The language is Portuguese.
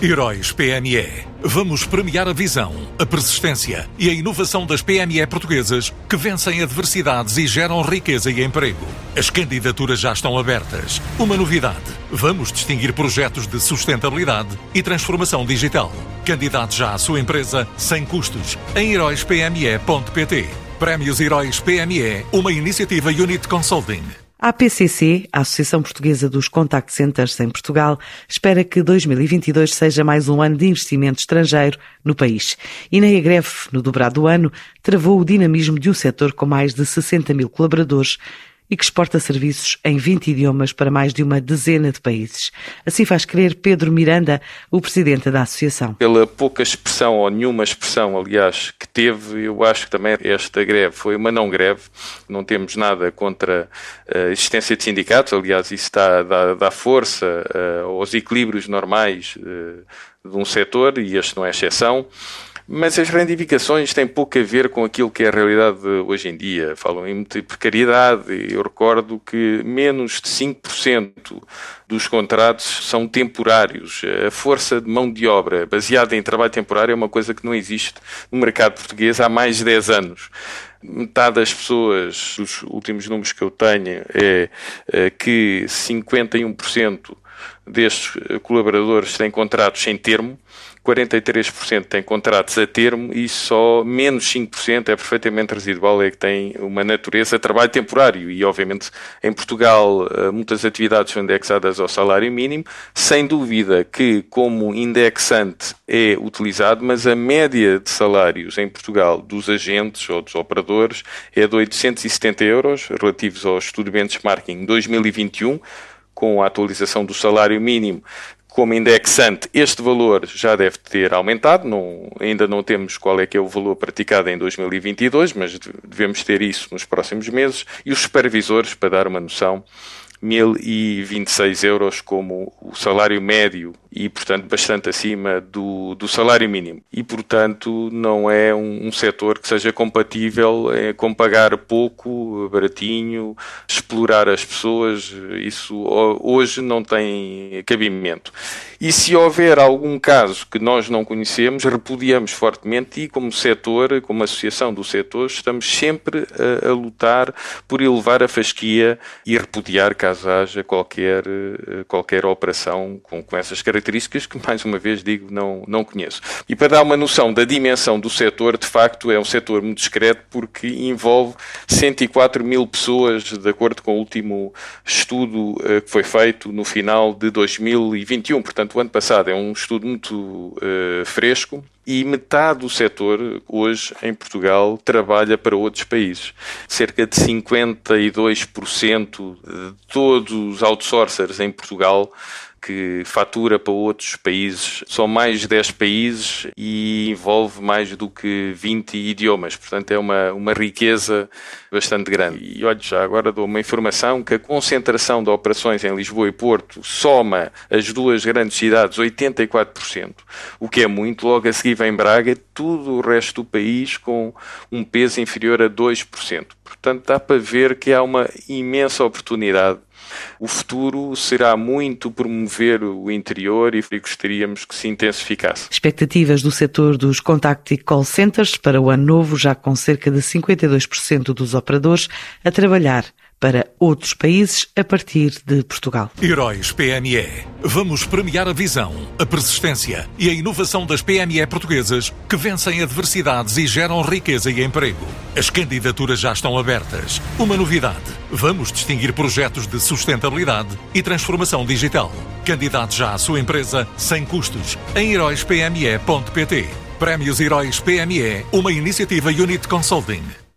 Heróis PME. Vamos premiar a visão, a persistência e a inovação das PME portuguesas que vencem adversidades e geram riqueza e emprego. As candidaturas já estão abertas. Uma novidade: vamos distinguir projetos de sustentabilidade e transformação digital. Candidate já à sua empresa sem custos em heróispme.pt. Prémios Heróis PME, uma iniciativa Unit Consulting. A APCC, a Associação Portuguesa dos Contact Centers em Portugal, espera que 2022 seja mais um ano de investimento estrangeiro no país. E nem a greve, no dobrado ano, travou o dinamismo de um setor com mais de 60 mil colaboradores e que exporta serviços em 20 idiomas para mais de uma dezena de países. Assim faz crer Pedro Miranda, o presidente da associação. Pela pouca expressão, ou nenhuma expressão, aliás, que teve, eu acho que também esta greve foi uma não greve. Não temos nada contra a existência de sindicatos, aliás, isso dá, dá, dá força uh, aos equilíbrios normais uh, de um setor e este não é exceção. Mas as reivindicações têm pouco a ver com aquilo que é a realidade hoje em dia. Falam em precariedade. Eu recordo que menos de 5% dos contratos são temporários. A força de mão de obra baseada em trabalho temporário é uma coisa que não existe no mercado português há mais de 10 anos metade das pessoas, os últimos números que eu tenho, é, é que 51% destes colaboradores têm contratos sem termo, 43% têm contratos a termo e só menos 5% é perfeitamente residual, é que tem uma natureza de trabalho temporário. E, obviamente, em Portugal, eh, muitas atividades são indexadas ao salário mínimo. Sem dúvida que, como indexante, é utilizado, mas a média de salários em Portugal dos agentes ou dos operadores é de 870 euros, relativos aos estudo benchmarking 2021 com a atualização do salário mínimo como indexante, este valor já deve ter aumentado, não, ainda não temos qual é que é o valor praticado em 2022, mas devemos ter isso nos próximos meses, e os supervisores, para dar uma noção, 1.026 euros como o salário médio e, portanto, bastante acima do, do salário mínimo. E, portanto, não é um, um setor que seja compatível é, com pagar pouco, baratinho, explorar as pessoas. Isso hoje não tem cabimento. E se houver algum caso que nós não conhecemos, repudiamos fortemente e, como setor, como associação do setor, estamos sempre a, a lutar por elevar a fasquia e repudiar caso haja qualquer, qualquer operação com, com essas características características que, mais uma vez digo, não, não conheço. E para dar uma noção da dimensão do setor, de facto é um setor muito discreto porque envolve 104 mil pessoas, de acordo com o último estudo uh, que foi feito no final de 2021. Portanto, o ano passado é um estudo muito uh, fresco e metade do setor hoje em Portugal trabalha para outros países. Cerca de 52% de todos os outsourcers em Portugal que fatura para outros países. São mais de 10 países e envolve mais do que 20 idiomas. Portanto, é uma, uma riqueza bastante grande. E olha, já agora dou uma informação que a concentração de operações em Lisboa e Porto soma as duas grandes cidades 84%, o que é muito. Logo a seguir vem Braga, tudo o resto do país com um peso inferior a 2%. Portanto, dá para ver que há uma imensa oportunidade o futuro será muito promover o interior e gostaríamos que se intensificasse. Expectativas do setor dos contact e call centers para o ano novo, já com cerca de 52% dos operadores a trabalhar para outros países a partir de Portugal. Heróis PME. Vamos premiar a visão, a persistência e a inovação das PME portuguesas que vencem adversidades e geram riqueza e emprego. As candidaturas já estão abertas. Uma novidade: vamos distinguir projetos de sustentabilidade e transformação digital. Candidate já à sua empresa sem custos em heróispme.pt. Prémios Heróis PME, uma iniciativa Unit Consulting.